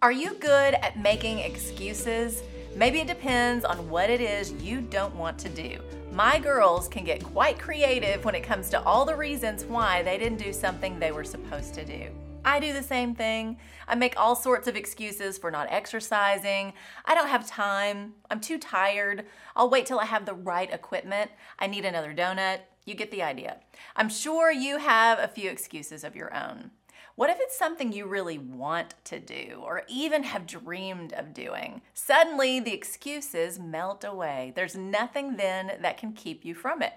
Are you good at making excuses? Maybe it depends on what it is you don't want to do. My girls can get quite creative when it comes to all the reasons why they didn't do something they were supposed to do. I do the same thing. I make all sorts of excuses for not exercising. I don't have time. I'm too tired. I'll wait till I have the right equipment. I need another donut. You get the idea. I'm sure you have a few excuses of your own. What if it's something you really want to do or even have dreamed of doing? Suddenly, the excuses melt away. There's nothing then that can keep you from it.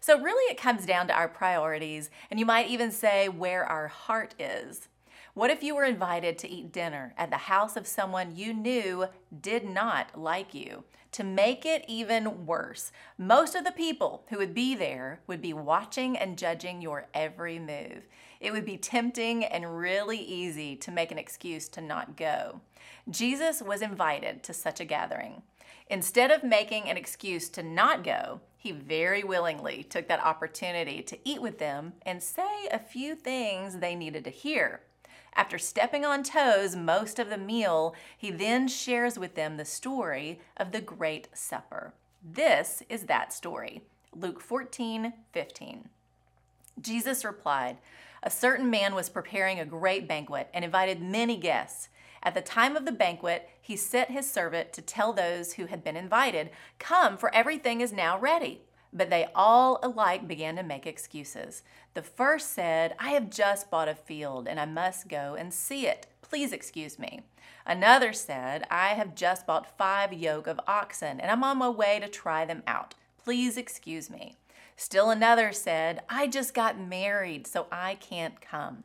So, really, it comes down to our priorities, and you might even say where our heart is. What if you were invited to eat dinner at the house of someone you knew did not like you? To make it even worse, most of the people who would be there would be watching and judging your every move. It would be tempting and really easy to make an excuse to not go. Jesus was invited to such a gathering. Instead of making an excuse to not go, he very willingly took that opportunity to eat with them and say a few things they needed to hear. After stepping on toes most of the meal, he then shares with them the story of the Great Supper. This is that story. Luke 14, 15. Jesus replied, A certain man was preparing a great banquet and invited many guests. At the time of the banquet, he sent his servant to tell those who had been invited, Come, for everything is now ready. But they all alike began to make excuses. The first said, I have just bought a field and I must go and see it. Please excuse me. Another said, I have just bought five yoke of oxen and I'm on my way to try them out. Please excuse me. Still another said, I just got married, so I can't come.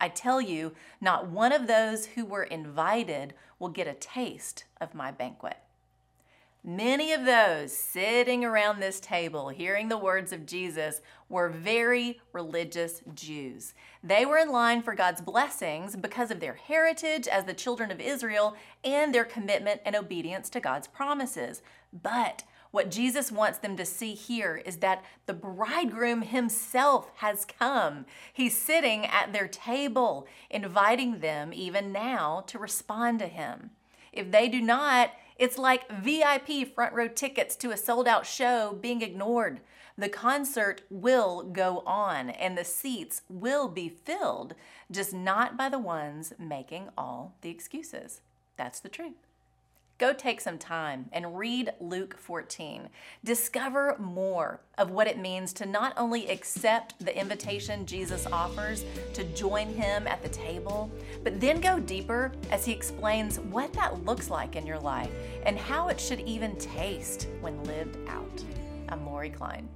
I tell you, not one of those who were invited will get a taste of my banquet. Many of those sitting around this table hearing the words of Jesus were very religious Jews. They were in line for God's blessings because of their heritage as the children of Israel and their commitment and obedience to God's promises. But what Jesus wants them to see here is that the bridegroom himself has come. He's sitting at their table, inviting them even now to respond to him. If they do not, it's like VIP front row tickets to a sold out show being ignored. The concert will go on and the seats will be filled, just not by the ones making all the excuses. That's the truth. Go take some time and read Luke 14. Discover more of what it means to not only accept the invitation Jesus offers to join him at the table, but then go deeper as he explains what that looks like in your life and how it should even taste when lived out. I'm Lori Klein.